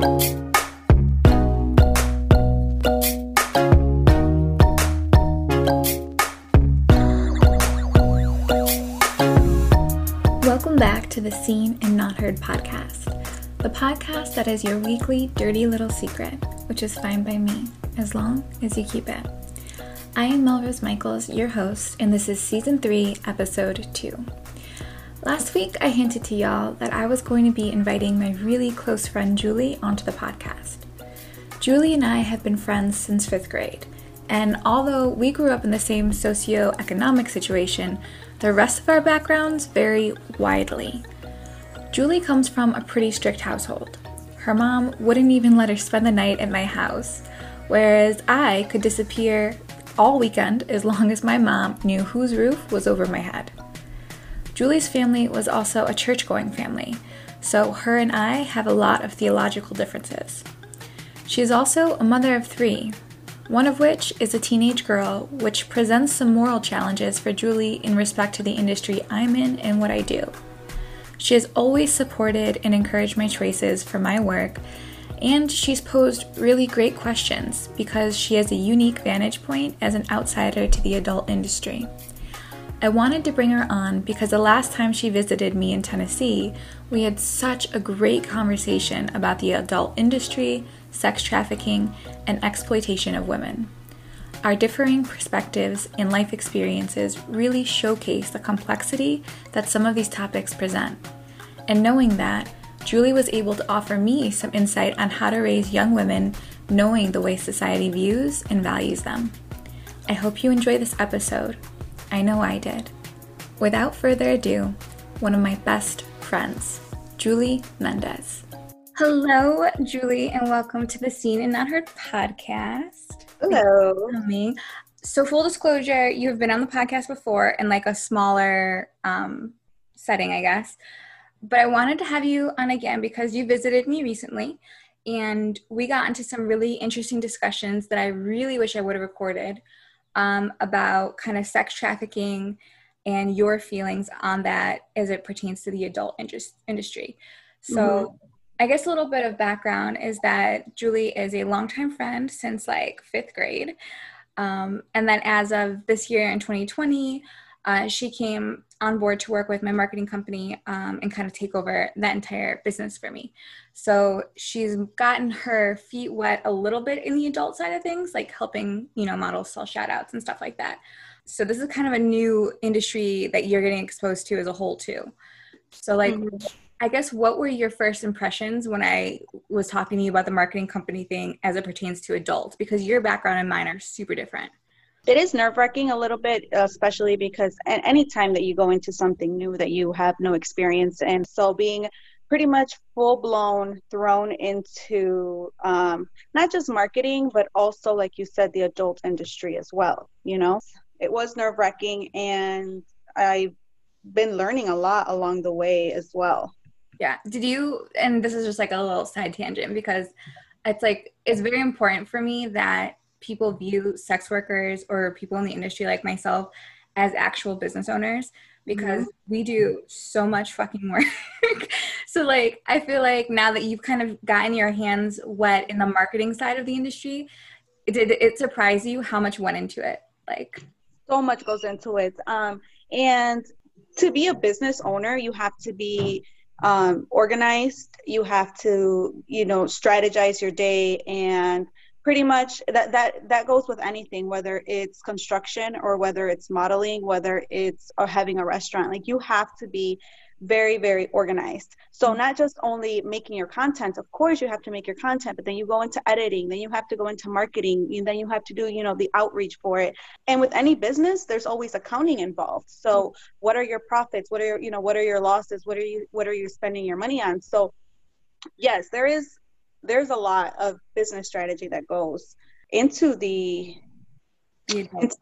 Welcome back to the Seen and Not Heard podcast, the podcast that is your weekly dirty little secret, which is fine by me, as long as you keep it. I am Melrose Michaels, your host, and this is season 3, episode 2. Last week, I hinted to y'all that I was going to be inviting my really close friend Julie onto the podcast. Julie and I have been friends since fifth grade, and although we grew up in the same socio-economic situation, the rest of our backgrounds vary widely. Julie comes from a pretty strict household. Her mom wouldn't even let her spend the night at my house, whereas I could disappear all weekend as long as my mom knew whose roof was over my head. Julie's family was also a church going family, so her and I have a lot of theological differences. She is also a mother of three, one of which is a teenage girl, which presents some moral challenges for Julie in respect to the industry I'm in and what I do. She has always supported and encouraged my choices for my work, and she's posed really great questions because she has a unique vantage point as an outsider to the adult industry. I wanted to bring her on because the last time she visited me in Tennessee, we had such a great conversation about the adult industry, sex trafficking, and exploitation of women. Our differing perspectives and life experiences really showcase the complexity that some of these topics present. And knowing that, Julie was able to offer me some insight on how to raise young women knowing the way society views and values them. I hope you enjoy this episode. I know I did. Without further ado, one of my best friends, Julie Mendez. Hello, Julie, and welcome to the Seen and Not Heard podcast. Hello. So, full disclosure, you've been on the podcast before in like a smaller um, setting, I guess. But I wanted to have you on again because you visited me recently and we got into some really interesting discussions that I really wish I would have recorded um, about kind of sex trafficking and your feelings on that as it pertains to the adult industry. So, mm-hmm. I guess a little bit of background is that Julie is a longtime friend since like fifth grade. Um, and then as of this year in 2020, uh, she came on board to work with my marketing company um, and kind of take over that entire business for me. So she's gotten her feet wet a little bit in the adult side of things, like helping, you know, models sell shout outs and stuff like that. So this is kind of a new industry that you're getting exposed to as a whole too. So like mm-hmm. I guess what were your first impressions when I was talking to you about the marketing company thing as it pertains to adults? Because your background and mine are super different. It is nerve wracking a little bit, especially because at any time that you go into something new that you have no experience in, so being pretty much full blown thrown into um, not just marketing, but also, like you said, the adult industry as well. You know, it was nerve wracking, and I've been learning a lot along the way as well. Yeah. Did you, and this is just like a little side tangent because it's like, it's very important for me that people view sex workers or people in the industry like myself as actual business owners because mm-hmm. we do so much fucking work. so like I feel like now that you've kind of gotten your hands wet in the marketing side of the industry, did it surprise you how much went into it? Like so much goes into it. Um and to be a business owner, you have to be um, organized. You have to, you know, strategize your day and pretty much that that that goes with anything whether it's construction or whether it's modeling whether it's or having a restaurant like you have to be very very organized. So mm-hmm. not just only making your content of course you have to make your content but then you go into editing then you have to go into marketing and then you have to do you know the outreach for it. And with any business there's always accounting involved. So mm-hmm. what are your profits? What are your you know what are your losses? What are you what are you spending your money on? So yes there is there's a lot of business strategy that goes into the, into,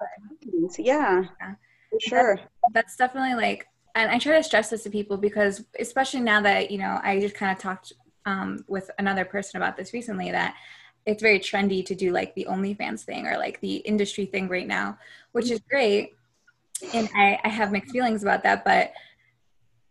yeah, yeah, for sure. that's, that's definitely like and I try to stress this to people because especially now that you know I just kind of talked um, with another person about this recently that it's very trendy to do like the OnlyFans thing or like the industry thing right now, which is great. And I, I have mixed feelings about that, but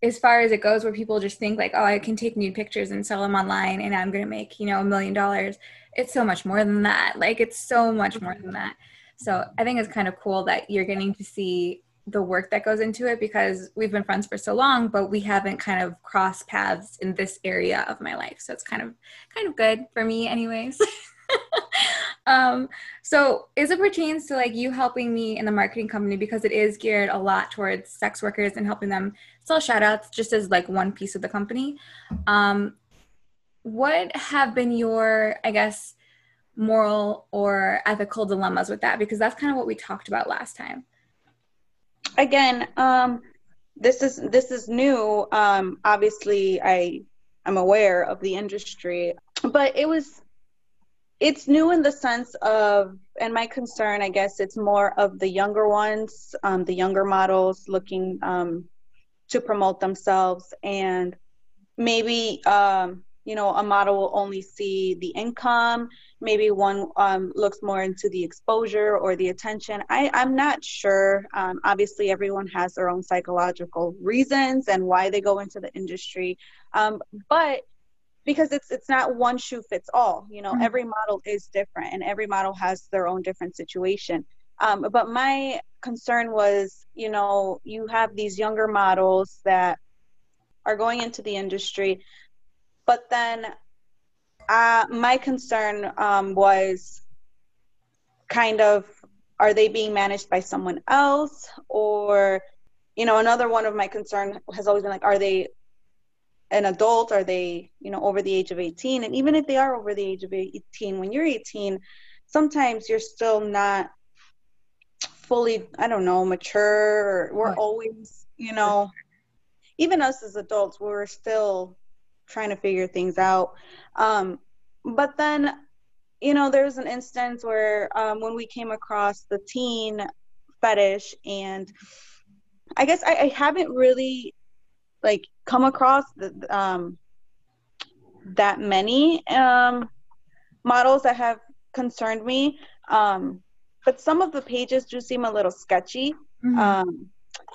as far as it goes where people just think like oh i can take nude pictures and sell them online and i'm going to make you know a million dollars. It's so much more than that. Like it's so much more than that. So i think it's kind of cool that you're getting to see the work that goes into it because we've been friends for so long but we haven't kind of crossed paths in this area of my life. So it's kind of kind of good for me anyways um so as it pertains to like you helping me in the marketing company because it is geared a lot towards sex workers and helping them sell shout outs just as like one piece of the company um what have been your i guess moral or ethical dilemmas with that because that's kind of what we talked about last time again, um, this is this is new. Um, obviously, I am aware of the industry, but it was it's new in the sense of, and my concern, I guess, it's more of the younger ones, um, the younger models looking um, to promote themselves, and maybe um, you know a model will only see the income. Maybe one um, looks more into the exposure or the attention. I, i'm not sure. Um, obviously everyone has their own psychological reasons and why they go into the industry. Um, but because it's it's not one shoe fits all you know mm-hmm. every model is different and every model has their own different situation um, but my concern was you know you have these younger models that are going into the industry but then uh, my concern um, was kind of are they being managed by someone else or you know another one of my concern has always been like are they an adult are they you know over the age of 18 and even if they are over the age of 18 when you're 18 sometimes you're still not fully i don't know mature we're always you know even us as adults we're still trying to figure things out. Um, but then, you know, there's an instance where um, when we came across the teen fetish, and I guess I, I haven't really like come across the, um, that many um, models that have concerned me. Um, but some of the pages do seem a little sketchy. Mm-hmm. Um,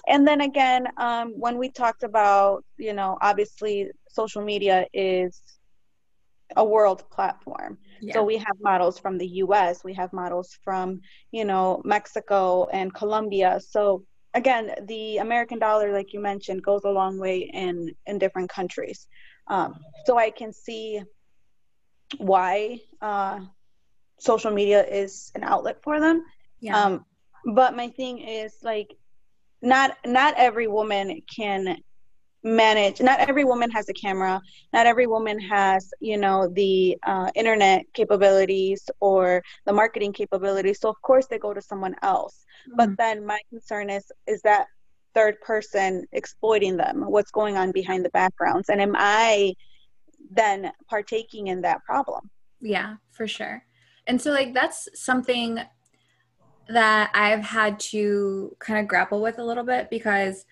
and then again, um, when we talked about, you know, obviously social media is a world platform. Yeah. So we have models from the US, we have models from, you know, Mexico and Colombia. So again, the American dollar, like you mentioned, goes a long way in in different countries. Um, so I can see why uh, social media is an outlet for them. Yeah. Um, but my thing is like not not every woman can manage not every woman has a camera not every woman has you know the uh, internet capabilities or the marketing capabilities. So of course they go to someone else. Mm-hmm. but then my concern is is that third person exploiting them? What's going on behind the backgrounds? And am i then partaking in that problem? Yeah for sure. And so like that's something that I've had to kind of grapple with a little bit because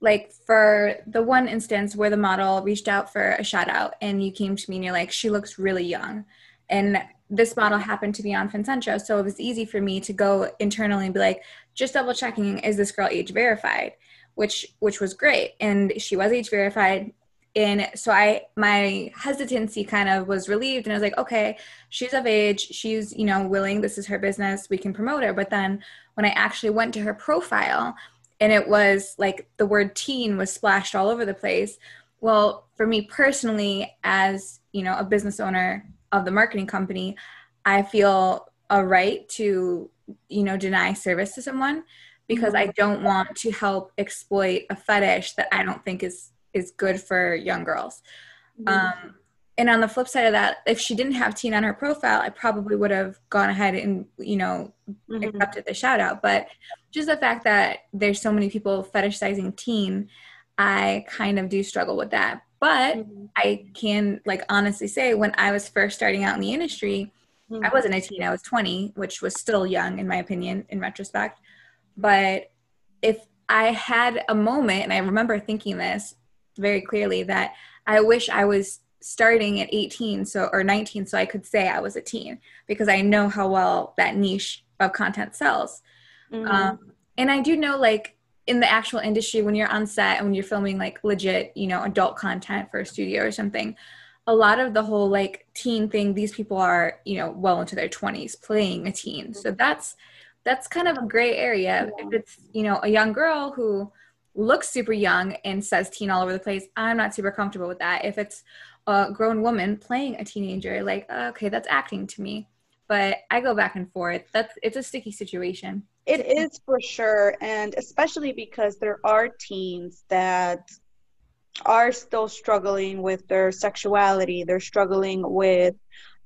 like for the one instance where the model reached out for a shout out and you came to me and you're like she looks really young. And this model happened to be on FanCentro so it was easy for me to go internally and be like just double checking is this girl age verified? Which which was great and she was age verified. And so i my hesitancy kind of was relieved and i was like okay she's of age she's you know willing this is her business we can promote her. But then when i actually went to her profile and it was like the word teen was splashed all over the place well for me personally as you know a business owner of the marketing company i feel a right to you know deny service to someone because mm-hmm. i don't want to help exploit a fetish that i don't think is is good for young girls. Mm-hmm. Um, and on the flip side of that, if she didn't have teen on her profile, I probably would have gone ahead and you know mm-hmm. accepted the shout out. But just the fact that there's so many people fetishizing teen, I kind of do struggle with that. But mm-hmm. I can like honestly say when I was first starting out in the industry, mm-hmm. I wasn't a teen, I was 20, which was still young in my opinion in retrospect. But if I had a moment, and I remember thinking this, very clearly that I wish I was starting at 18 so or 19 so I could say I was a teen because I know how well that niche of content sells. Mm-hmm. Um, and I do know like in the actual industry when you're on set and when you're filming like legit you know adult content for a studio or something a lot of the whole like teen thing these people are you know well into their 20s playing a teen so that's that's kind of a gray area if it's you know a young girl who looks super young and says teen all over the place i'm not super comfortable with that if it's a grown woman playing a teenager like okay that's acting to me. But i go back and forth. That's it's a sticky situation. It is for sure and especially because there are teens that are still struggling with their sexuality. They're struggling with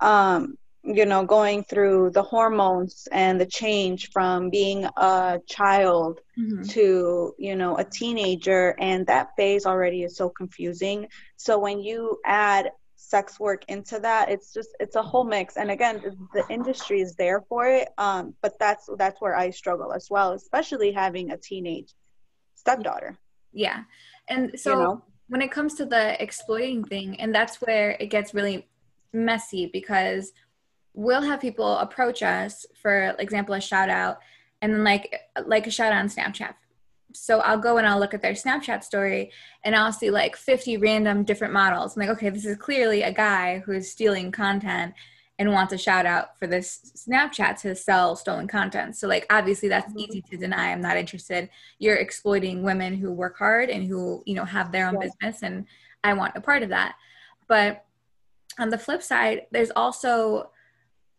um, you know going through the hormones and the change from being a child mm-hmm. to you know a teenager and that phase already is so confusing so when you add sex work into that it's just it's a whole mix and again the, industry is there for it um, but that's that's where i struggle as well especially having a teenage stepdaughter yeah and so you know? when it comes to the exploiting thing and that's where it gets really messy because we'll have people approach us for example a shout out and then like like a shout out on snapchat so i'll go and i'll look at their snapchat story and i'll see like 50 random different models i'm like okay this is clearly a guy who's stealing content and wants a shout out for this Snapchat to sell stolen content. So like obviously that's mm-hmm. easy to deny. I'm not interested. You're exploiting women who work hard and who, you know, have their own yes. business and I want a part of that. But on the flip side, there's also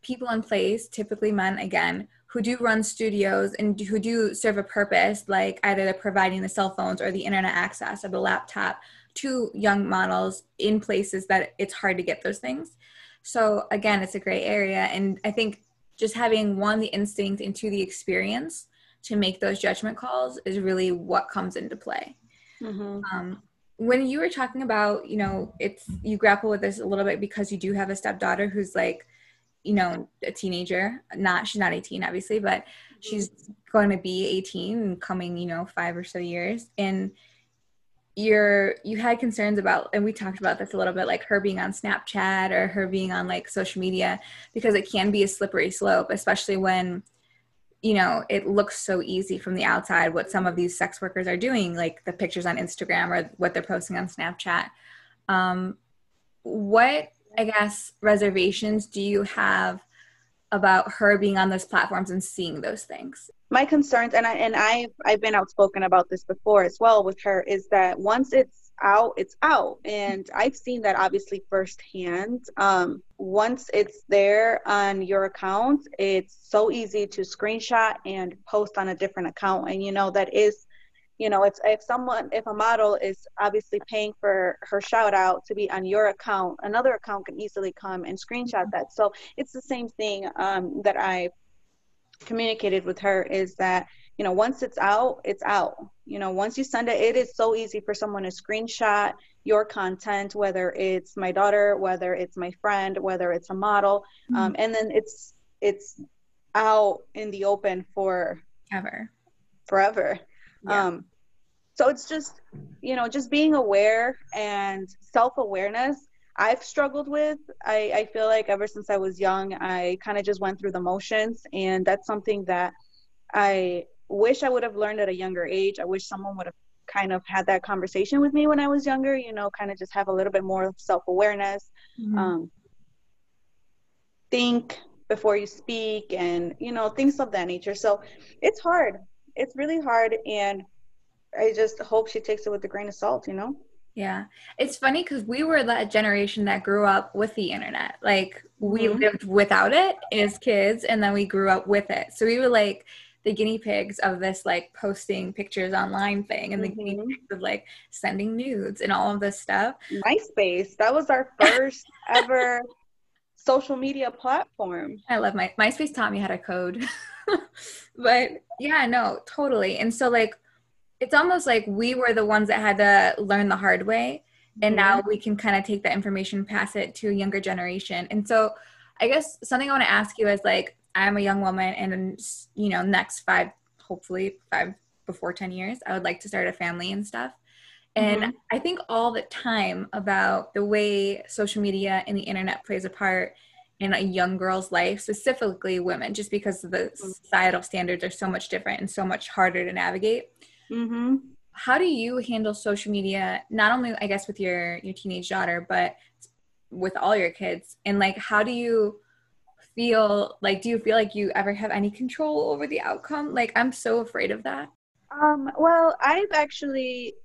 people in place, typically men again, who do run studios and who do serve a purpose, like either they're providing the cell phones or the internet access or the laptop to young models in places that it's hard to get those things. So again, it's a gray area. And I think just having one, the instinct into the experience to make those judgment calls is really what comes into play. Mm-hmm. Um, when you were talking about, you know, it's you grapple with this a little bit because you do have a stepdaughter who's like, you know, a teenager. Not she's not 18, obviously, but she's going to be 18 and coming, you know, five or so years. And you're you had concerns about and we talked about this a little bit like her being on snapchat or her being on like social media because it can be a slippery slope especially when you know it looks so easy from the outside what some of these sex workers are doing like the pictures on instagram or what they're posting on snapchat um, what i guess reservations do you have about her being on those platforms and seeing those things my concerns and I and I've I've been outspoken about this before as well with her is that once it's out, it's out. And I've seen that obviously firsthand. Um, once it's there on your account, it's so easy to screenshot and post on a different account. And you know that is you know it's if someone if a model is obviously paying for her shout out to be on your account another account can easily come and screenshot that so it's the same thing um, that i communicated with her is that you know once it's out it's out you know once you send it it is so easy for someone to screenshot your content whether it's my daughter whether it's my friend whether it's a model mm-hmm. um, and then it's it's out in the open for ever forever yeah. um so it's just you know just being aware and self-awareness I've struggled with. I, I feel like ever since I was young, I kind of just went through the motions. And that's something that I wish I would have learned at a younger age. I wish someone would have kind of had that conversation with me when I was younger, you know, kind of just have a little bit more self awareness. Mm-hmm. Um, think before you speak and, you know, things of that nature. So it's hard. It's really hard. And I just hope she takes it with a grain of salt, you know? Yeah. It's funny because we were that generation that grew up with the internet. Like we mm-hmm. lived without it as kids and then we grew up with it. So we were like the guinea pigs of this like posting pictures online thing and mm-hmm. the guinea mm-hmm. pigs of like sending nudes and all of this stuff. MySpace. That was our first ever social media platform. I love my MySpace taught me how to code. but yeah, no, totally. And so like it's almost like we were the ones that had to learn the hard way and mm-hmm. now we can kind of take that information pass it to a younger generation and so i guess something i want to ask you is like i'm a young woman and you know next five hopefully five before 10 years i would like to start a family and stuff and mm-hmm. i think all the time about the way social media and the internet plays a part in a young girl's life specifically women just because the mm-hmm. societal standards are so much different and so much harder to navigate Mm-hmm. How do you handle social media? Not only, I guess, with your your teenage daughter, but with all your kids. And like, how do you feel? Like, do you feel like you ever have any control over the outcome? Like, I'm so afraid of that. Um, well, I've actually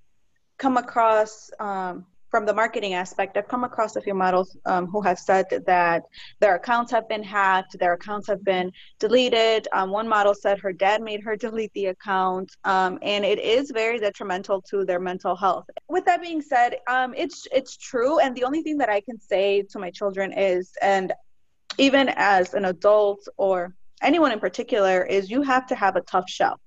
come across um, from the marketing aspect, I've come across a few models um, who have said that their accounts have been hacked, their accounts have been deleted. Um, one model said her dad made her delete the account, um, and it is very detrimental to their mental health. With that being said, um, it's it's true, and the only thing that I can say to my children is, and even as an adult or anyone in particular, is you have to have a tough shell.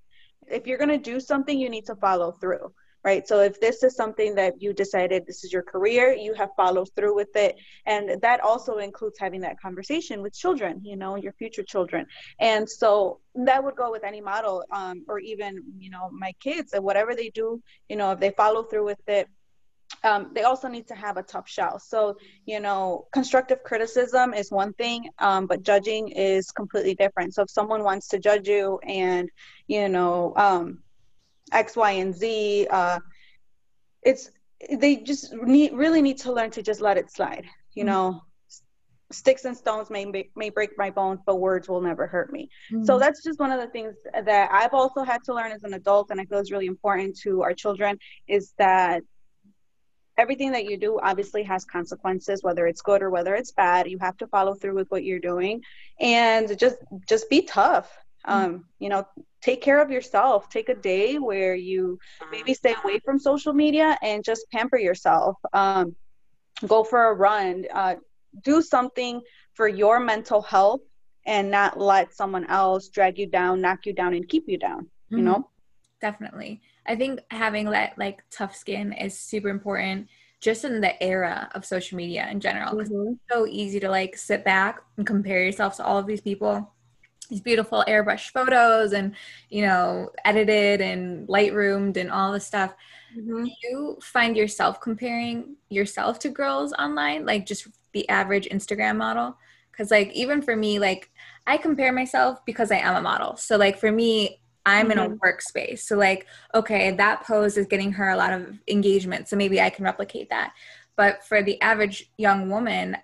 If you're going to do something, you need to follow through right? So if this is something that you decided this is your career, you have followed through with it. And that also includes having that conversation with children, you know, your future children. And so that would go with any model um, or even, you know, my kids and whatever they do, you know, if they follow through with it, um, they also need to have a tough shell. So, you know, constructive criticism is one thing, um, but judging is completely different. So, if someone wants to judge you and, you know, um, X, Y, and Z. Uh, it's they just need really need to learn to just let it slide. You mm-hmm. know, sticks and stones may may break my bones, but words will never hurt me. Mm-hmm. So that's just one of the things that I've also had to learn as an adult, and I feel is really important to our children is that everything that you do obviously has consequences whether it's good or whether it's bad you have to follow through with what you're doing and just just be tough um, you know take care of yourself. Take a day where you maybe stay away from social media and just pamper yourself. Um, go for a run. Uh, do something for your mental health and not let someone else drag you down knock you down and keep you down you mm-hmm. know? Definitely. I think having that like tough skin is super important just in the era of social media in general mm-hmm. it's so easy to like sit back and compare yourself to all of these people these beautiful airbrush photos and you know edited and lightroomed and all this stuff mm-hmm. do you find yourself comparing yourself to girls online like just the average instagram model because like even for me like i compare myself because i am a model so like for me i'm mm-hmm. in a mm-hmm. workspace so like okay that pose is getting her a lot of engagement so maybe i can replicate that but for the average young woman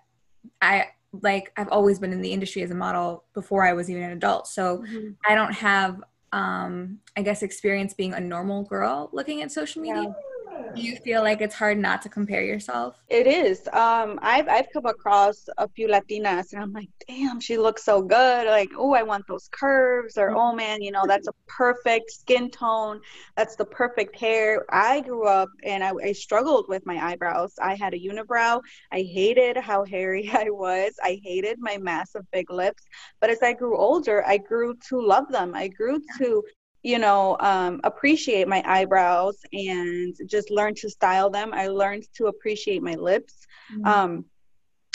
i like I've always been in the industry as a model before I was even an adult. So mm-hmm. I don't have um I guess experience being a normal girl looking at social media. Yeah do you feel like it's hard not to compare yourself? It is. Um, I've I've come across a few Latinas, and I'm like, damn, she looks so good. Like, oh, I want those curves, or oh man, you know, that's a perfect skin tone. That's the perfect hair. I grew up and I, I struggled with my eyebrows. I had a unibrow. I hated how hairy I was. I hated my massive big lips. But as I grew older, I grew to love them. I grew to you know, um, appreciate my eyebrows and just learn to style them. I learned to appreciate my lips. Mm-hmm. Um,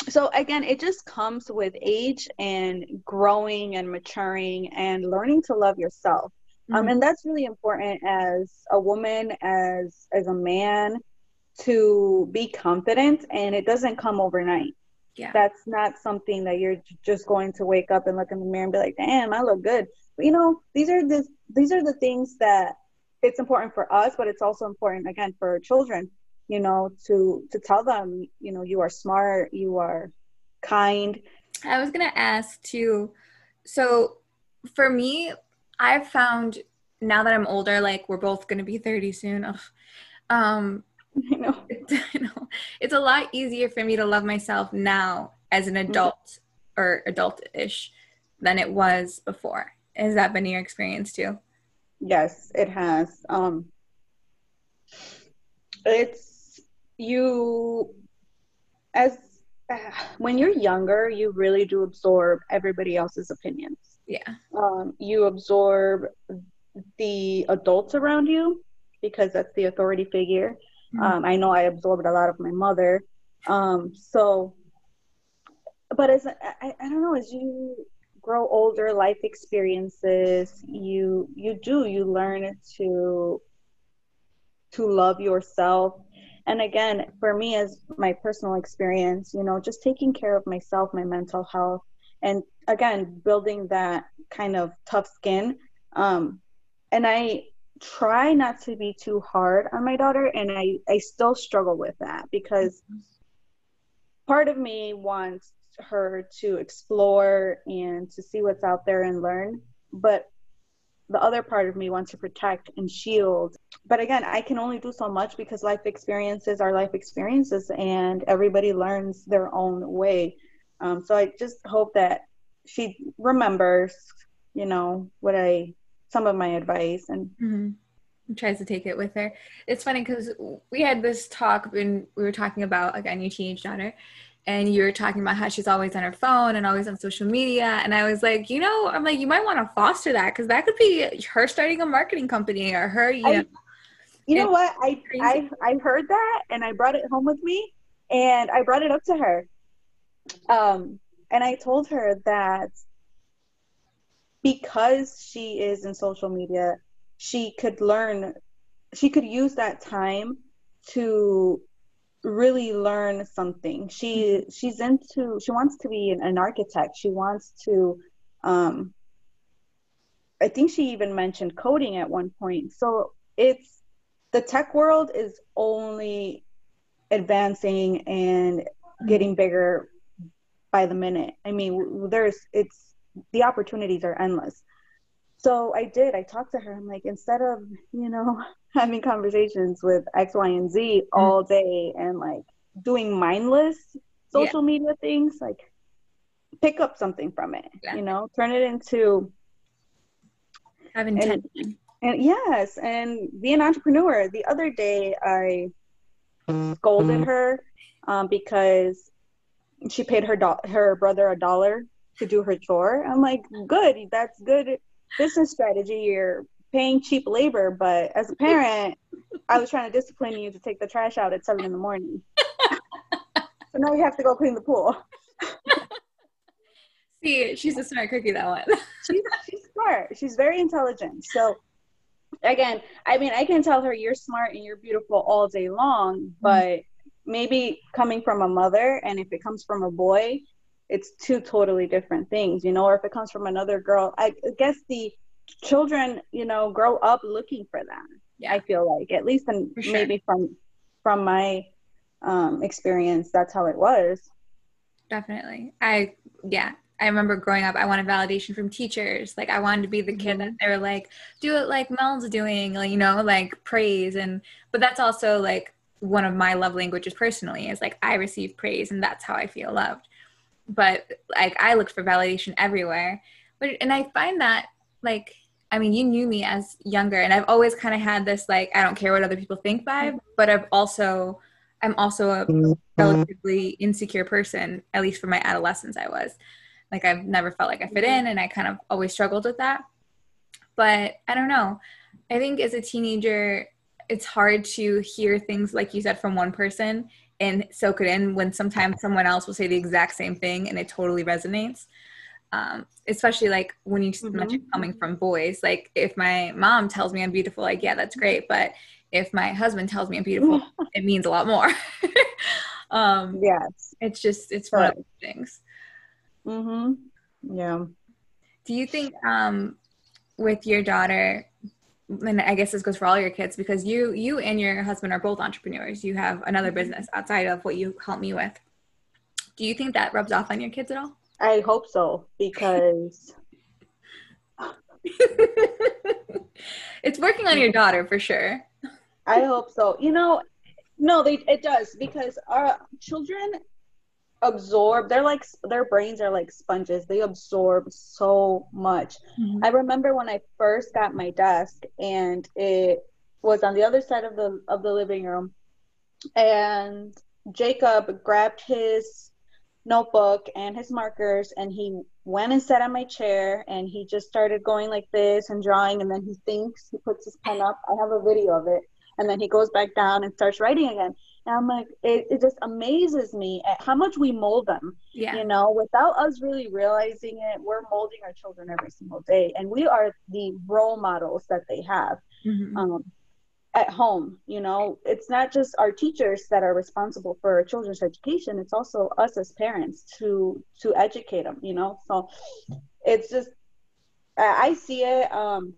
so again, it just comes with age and growing and maturing and learning to love yourself. Um, mm-hmm. Um, and that's really important as a woman, as as a man, to be confident. And it doesn't come overnight. Yeah. That's not something that you're just going to wake up and look in the mirror and be like, "Damn, I look good." You know these are the these are the things that it's important for us but it's also important again for children you know to to tell them you know you are smart you are kind i was gonna ask too so for me i've found now that i'm older like we're both gonna be 30 soon ugh, um I know. I know. It's a lot easier for me to love myself now as an mm-hmm. adult mm-hmm. or adult-ish than it was before. Has that been your experience too? Yes, it has. Um, it's you as uh, when you're younger, you really do absorb everybody else's opinions. Yeah. Um, you absorb the adults around you because that's the authority figure. Mm-hmm. Um, I know I absorbed a lot of my mother. Um, so, but as I, I don't know, as you grow older life experiences you you do you learn to to love yourself. And again for me as my personal experience you know just taking care of myself my mental health and again building that kind of tough skin. Um and i try not to be too hard on my daughter and I I still struggle with that because part of me wants her to explore and to see what's out there and learn. But the other part of me wants to protect and shield. But again i can only do so much because life experiences are life experiences and everybody learns their own way. Um, so i just hope that she remembers you know what i some of my advice and mm-hmm. tries to take it with her. It's funny because we had this talk when we were talking about again your teenage daughter and you were talking about how she's always on her phone and always on social media and i was like you know i'm like you might want to foster that because that could be her starting a marketing company or her you I, know you know what? I, I i heard that and i brought it home with me and i brought it up to her. Um and i told her that because she is in social media she could learn she could use that time to really learn something. She she's into she wants to be an, an architect. She wants to um I think she even mentioned coding at one point. So it's the tech world is only advancing and getting bigger by the minute. I mean, there's it's the opportunities are endless. So I did. I talked to her. I'm like, instead of you know having conversations with X, Y, and Z mm-hmm. all day and like doing mindless social yeah. media things, like pick up something from it. Yeah. You know, turn it into have intention. And, and yes, and be an entrepreneur. The other day, I scolded her um, because she paid her do- her brother a dollar to do her chore. I'm like, good, that's good business strategy, you're paying cheap labor, but as a parent, I was trying to discipline you to take the trash out at seven in the morning. so now you have to go clean the pool. See, she's a smart cookie, that one. she's, she's smart. She's very intelligent. So, again, I mean, I can tell her you're smart and you're beautiful all day long, mm-hmm. but mm-hmm. maybe coming from a mother, and if it comes from a boy, it's two totally different things, you know, or if it comes from another girl, I guess the children, you know, grow up looking for them. Yeah. I feel like at least and sure. maybe from from my um, experience, that's how it was. Definitely. I yeah. I remember growing up, I wanted validation from teachers. Like I wanted to be the kid that mm-hmm. they were like, do it like Mel's doing, like, you know, like praise. And but that's also like one of my love languages personally is like I receive praise and that's how I feel loved but like I looked for validation everywhere. But and I find that like I mean, you knew me as younger, and I've always kind of had this like I don't care what other people think vibe. But I've also I'm also a relatively insecure person, at least for my adolescence. I was like I've never felt like I fit in, and I kind of always struggled with that. But I don't know. I think as a teenager, it's hard to hear things like you said from one person and soak it in when sometimes someone else will say the exact same thing and it totally resonates. Um, especially like when you mm-hmm. mention coming from boys. Like if my mom tells me I'm beautiful, like yeah, that's great. But if my husband tells me I'm beautiful, it means a lot more. um, yes, it's just it's one right. of those things. Mhm. Yeah. Do you think um, with your daughter and I guess this goes for all your kids because you you and your husband are both entrepreneurs. You have another mm-hmm. business outside of what you help me with. Do you think that rubs off on your kids at all? I hope so because it's working on your daughter for sure. I hope so. You know, no, they it does because our children absorb they're like their brains are like sponges they absorb so much mm-hmm. i remember when i first got my desk and it was on the other side of the of the living room and jacob grabbed his notebook and his markers and he went and sat on my chair and he just started going like this and drawing and then he thinks he puts his pen up i have a video of it and then he goes back down and starts writing again and I'm like, it, it just amazes me at how much we mold them. Yeah. You know, without us really realizing it, we're molding our children every single day. And we are the role models that they have. Mm-hmm. Um, at home you know it's not just our teachers that are responsible for our children's education it's also us as parents to to educate them you know so it's just i see it um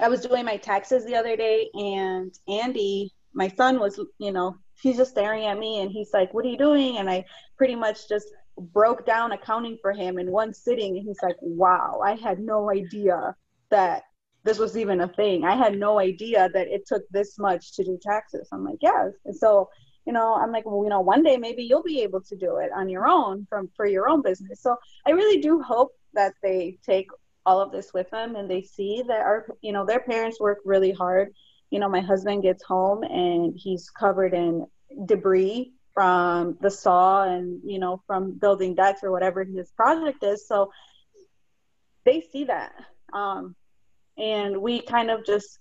I was doing my taxes the other day, and Andy, my son, was, you know, he's just staring at me, and he's like, "What are you doing?" And I pretty much just broke down accounting for him in one sitting, and he's like, "Wow, I had no idea that this was even a thing. I had no idea that it took this much to do taxes." I'm like, "Yes," and so you know i'm like well you know one day maybe you'll be able to do it on your own from for your own business. So i really do hope that they take all of this with them and they see that our you know their parents work really hard. You know my husband gets home and he's covered in debris from the saw and you know from building decks or whatever his project is. So they see that. Um, and we kind of just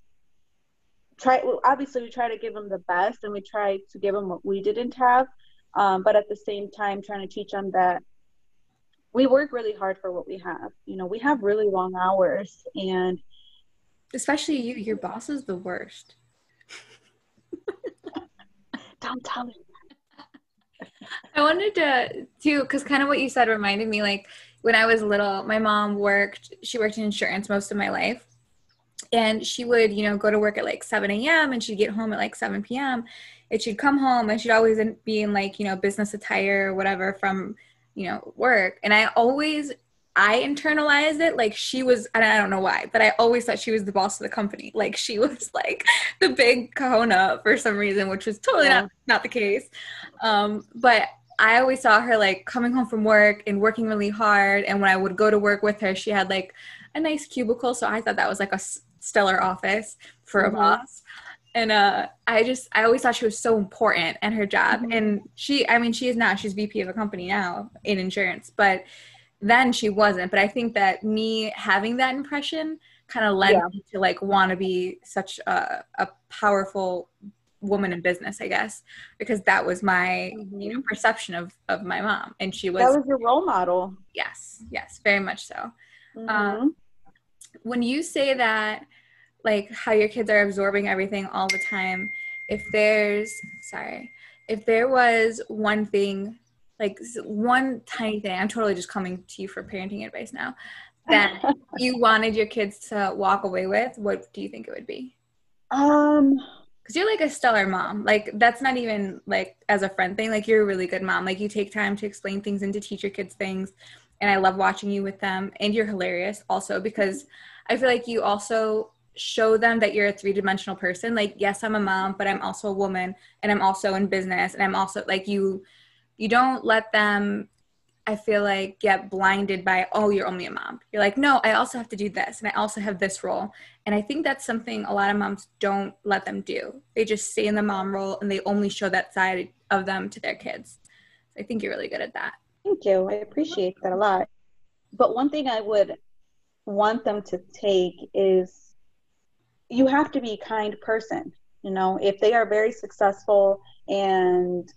try obviously we try to give them the best and we try to give them what we didn't have um, but at the same time trying to teach them that we work really hard for what we have. You know we have really long hours and especially you your boss is the worst. Don't tell me. I wanted to too because kind of what you said reminded me like when i was little my mom worked she worked in insurance most of my life and she would you know go to work at like 7 a.m and she'd get home at like 7 p.m and she'd come home and she'd always be in like you know business attire or whatever from you know work and i always i internalized it like she was and i don't know why but i always thought she was the boss of the company like she was like the big kahuna for some reason which was totally yeah. not not the case um but I always saw her like coming home from work and working really hard. And when I would go to work with her, she had like a nice cubicle. So I thought that was like a stellar office for a mm-hmm. boss and uh, I just I always thought she was so important and her job. Mm-hmm. And she, I mean, she is now she's VP of a company now in insurance, but then she wasn't. But I think that me having that impression kind of led yeah. me to like want to be such a, a powerful woman in business, I guess, because that was my mm-hmm. you know perception of of my mom, and she was that was your role model. Yes, yes, very much so. Mm-hmm. Um, when you say that like how your kids are absorbing everything all the time. If there's sorry if there was one thing like one tiny thing i'm totally just coming to you for parenting advice now that you wanted your kids to walk away with what do you think it would be? Um because you're like a stellar mom. Like that's not even like as a friend thing. Like you're a really good mom. Like you take time to explain things and to teach your kids things and i love watching you with them and you're hilarious also because i feel like you also show them that you're a three-dimensional person like yes i'm a mom but i'm also a woman and i'm also in business and i'm also like you you don't let them i feel like get blinded by oh you're only a mom. You're like no i also have to do this and i also have this role. And i think that's something a lot of moms don't let them do. They just stay in the mom role and they only show that side of them to their kids. So i think you're really good at that. Thank you. I appreciate that a lot. But one thing i would want them to take is you have to be a kind person you know? If they are very successful and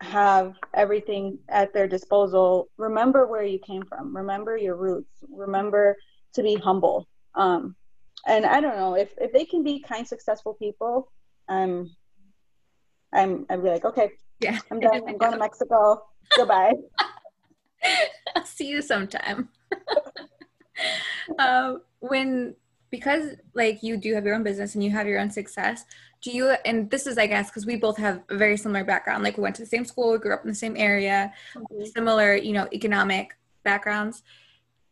have everything at their disposal remember where you came from. Remember your roots. Remember to be humble. Um and i don't know if if they can be kind successful people um i'm i'd be like okay yeah. I'm done. I'm going to mexico. Goodbye. I'll see you sometime. Um when because like you do have your own business and you have your own success do you and this is i guess because we both have a very similar background. Like we went to the same school we grew up in the same area mm-hmm. similar you know economic backgrounds.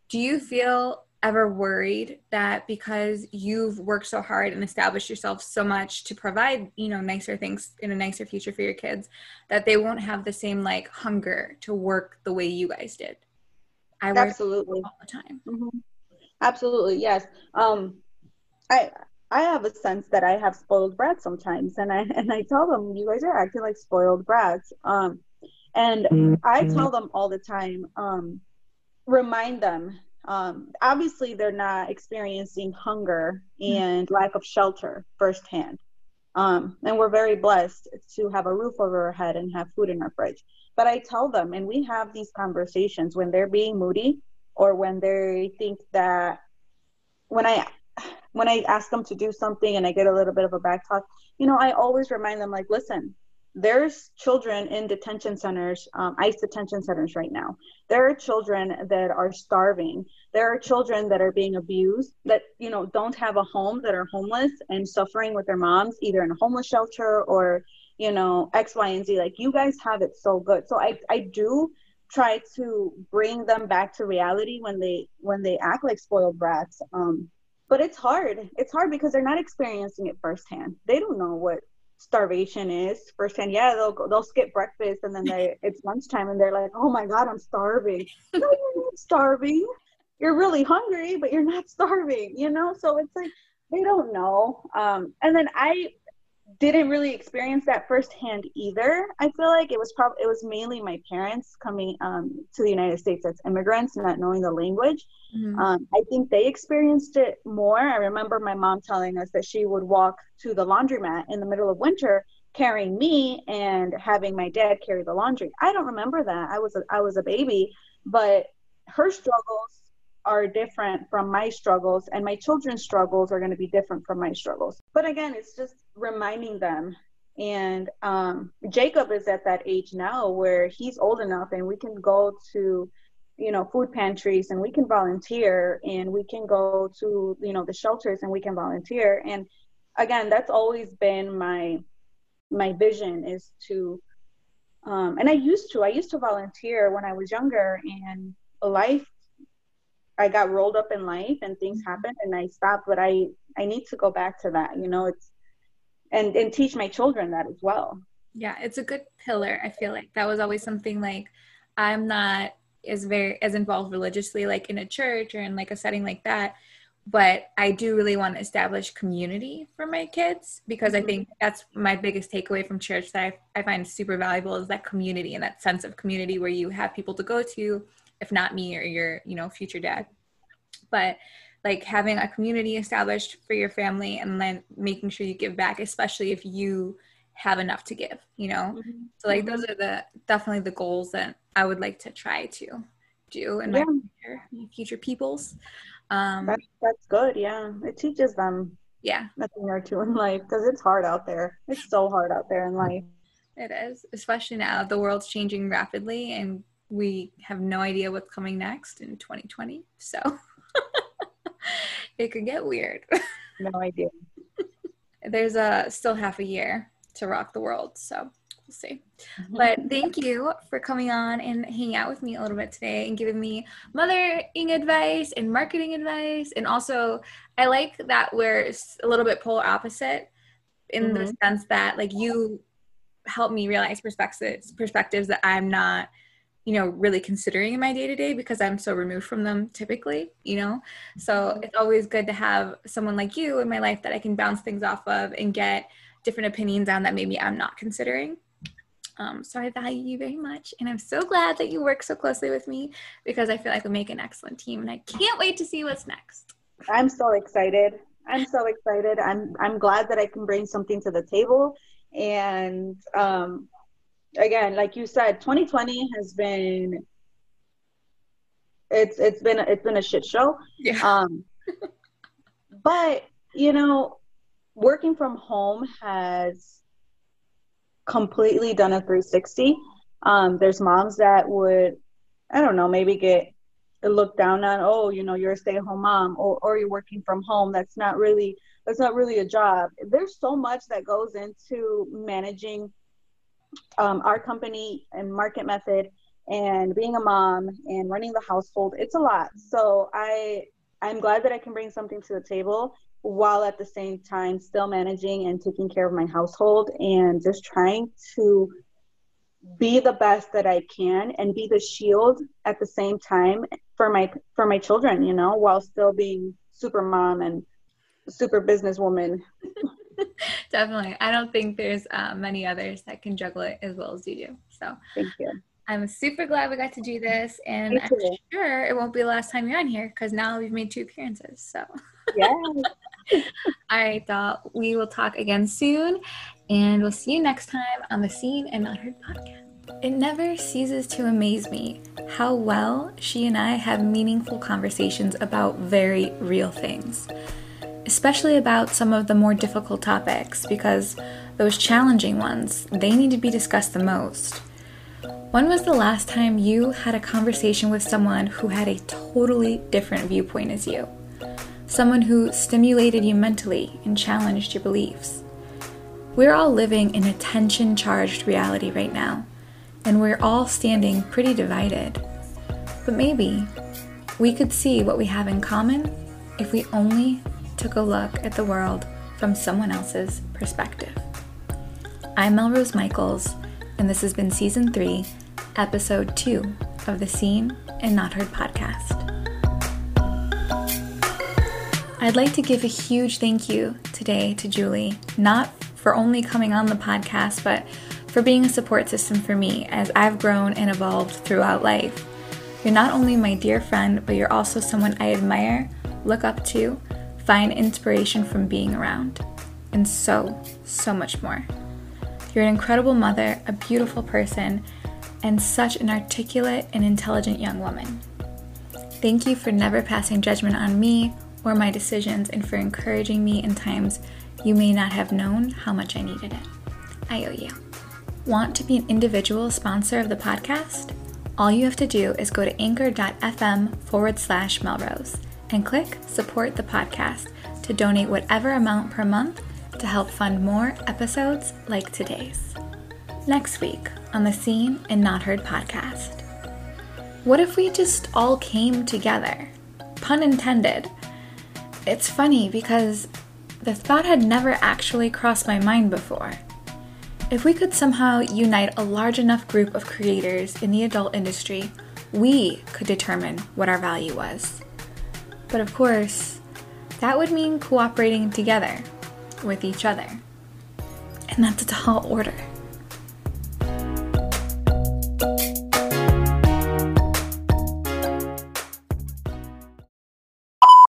Do you feel ever worried that because you've worked so hard and established yourself so much to provide you know nicer things in a nicer future for your kids that they won't have the same like hunger to work the way you guys did? I work absolutely. all the time. Mm-hmm. Absolutely, yes. Um, I I have a sense that I have spoiled brats sometimes, and I and I tell them you guys are acting like spoiled brats. Um, and mm-hmm. I tell them all the time, um, remind them. Um, obviously, they're not experiencing hunger mm-hmm. and lack of shelter firsthand. Um, and we're very blessed to have a roof over our head and have food in our fridge. But I tell them, and we have these conversations when they're being moody or when they think that when I when I ask them to do something and I get a little bit of a back talk, you know, I always remind them like, listen, there's children in detention centers, um, ICE detention centers right now. There are children that are starving. There are children that are being abused that, you know, don't have a home, that are homeless and suffering with their moms, either in a homeless shelter or, you know, X, Y, and Z. Like you guys have it so good. So I, I do try to bring them back to reality when they when they act like spoiled brats. Um, but it's hard. It's hard because they're not experiencing it firsthand. They don't know what starvation is firsthand. Yeah, they'll go, they'll skip breakfast and then they it's lunchtime and they're like, oh my god, I'm starving. no, you're not starving. You're really hungry, but you're not starving. You know, so it's like they don't know. Um, and then I didn't really experience that firsthand either. I feel like it was probably it was mainly my parents coming um, to the United States as immigrants, not knowing the language. Mm-hmm. Um, I think they experienced it more. I remember my mom telling us that she would walk to the laundromat in the middle of winter carrying me and having my dad carry the laundry. I don't remember that. I was a, I was a baby, but her struggles are different from my struggles and my children's struggles are going to be different from my struggles. But again it's just reminding them. And um, jacob is at that age now where he's old enough and we can go to you know food pantries and we can volunteer and we can go to you know the shelters and we can volunteer. And again that's always been my my vision is to um, and i used to i used to volunteer when i was younger and life I got rolled up in life and things mm-hmm. happened and I stopped, but I I need to go back to that. You know, it's and and teach my children that as well. Yeah, it's a good pillar. I feel like that was always something like I'm not as very as involved religiously like in a church or in like a setting like that but I do really want to establish community for my kids because I mm-hmm. think that's my biggest takeaway from church that I, I find super valuable is that community and that sense of community where you have people to go to if not me or your you know future dad. But like having a community established for your family and then making sure you give back especially if you have enough to give you know? Mm-hmm. so like those mm-hmm. are the definitely the goals that i would like to try to do in yeah. my future, future peoples. Um that's, that's good yeah. It teaches them yeah. nothing or two in life because it's hard out there. It's so hard out there in life. It is especially now. The world's changing rapidly and we have no idea what's coming next in 2020. So it could get weird. no idea. There's a still half a year to rock the world. So we'll see. Mm-hmm. But thank you for coming on and hanging out with me a little bit today and giving me mothering advice and marketing advice. And also, I like that we're a little bit polar opposite in mm-hmm. the sense that, like, you help me realize perspectives perspectives that I'm not you know really considering in my day to day because i'm so removed from them typically you know? So mm-hmm. it's always good to have someone like you in my life that i can bounce things off of and get different opinions on that maybe i'm not considering. Um, so i value you very much and i'm so glad that you work so closely with me because i feel like we make an excellent team and i can't wait to see what's next. I'm so excited. I'm so excited. I'm i'm glad that i can bring something to the table and um, again, like you said, 2020 has been it's it's been it's been a shit show. Yeah. Um, but you know, working from home has completely done a 360. Um, there's moms that would, I don't know, maybe get looked down on. Oh, you know, you're a stay-at-home mom, or or you're working from home. That's not really that's not really a job. There's so much that goes into managing um, our company and market method and being a mom and running the household it's a lot. So i i'm glad that i can bring something to the table while at the same time still managing and taking care of my household and just trying to be the best that i can and be the shield at the same time for my for my children you know while still being super mom and super businesswoman Definitely. I don't think there's uh, many others that can juggle it as well as you do. So thank you. I'm super glad we got to do this, and I'm sure it won't be the last time you're on here because now we've made two appearances. So yeah. All right, doll. We will talk again soon, and we'll see you next time on the Seen and Not Heard podcast. It never ceases to amaze me how well she and I have meaningful conversations about very real things especially about some of the more difficult topics, because those challenging ones, they need to be discussed the most. When was the last time you had a conversation with someone who had a totally different viewpoint as you? Someone who stimulated you mentally and challenged your beliefs? We're all living in a tension charged reality right now, and we're all standing pretty divided. But maybe we could see what we have in common if we only took a look at the world from someone else's perspective. I'm Melrose Michaels, and this has been Season 3, Episode 2 of the Seen and Not Heard podcast. I'd like to give a huge thank you today to Julie, not for only coming on the podcast, but for being a support system for me as I've grown and evolved throughout life. You're not only my dear friend, but you're also someone I admire, look up to, find inspiration from being around, and so, so much more. You're an incredible mother, a beautiful person, and such an articulate and intelligent young woman. Thank you for never passing judgment on me or my decisions and for encouraging me in times you may not have known how much I needed it. I owe you. Want to be an individual sponsor of the podcast? All you have to do is go to anchor.fm forward slash Melrose and click support the podcast to donate whatever amount per month to help fund more episodes like today's. Next week on the Seen and Not Heard podcast. What if we just all came together? Pun intended. It's funny because the thought had never actually crossed my mind before. If we could somehow unite a large enough group of creators in the adult industry, we could determine what our value was. But of course, that would mean cooperating together with each other. And that's a tall order.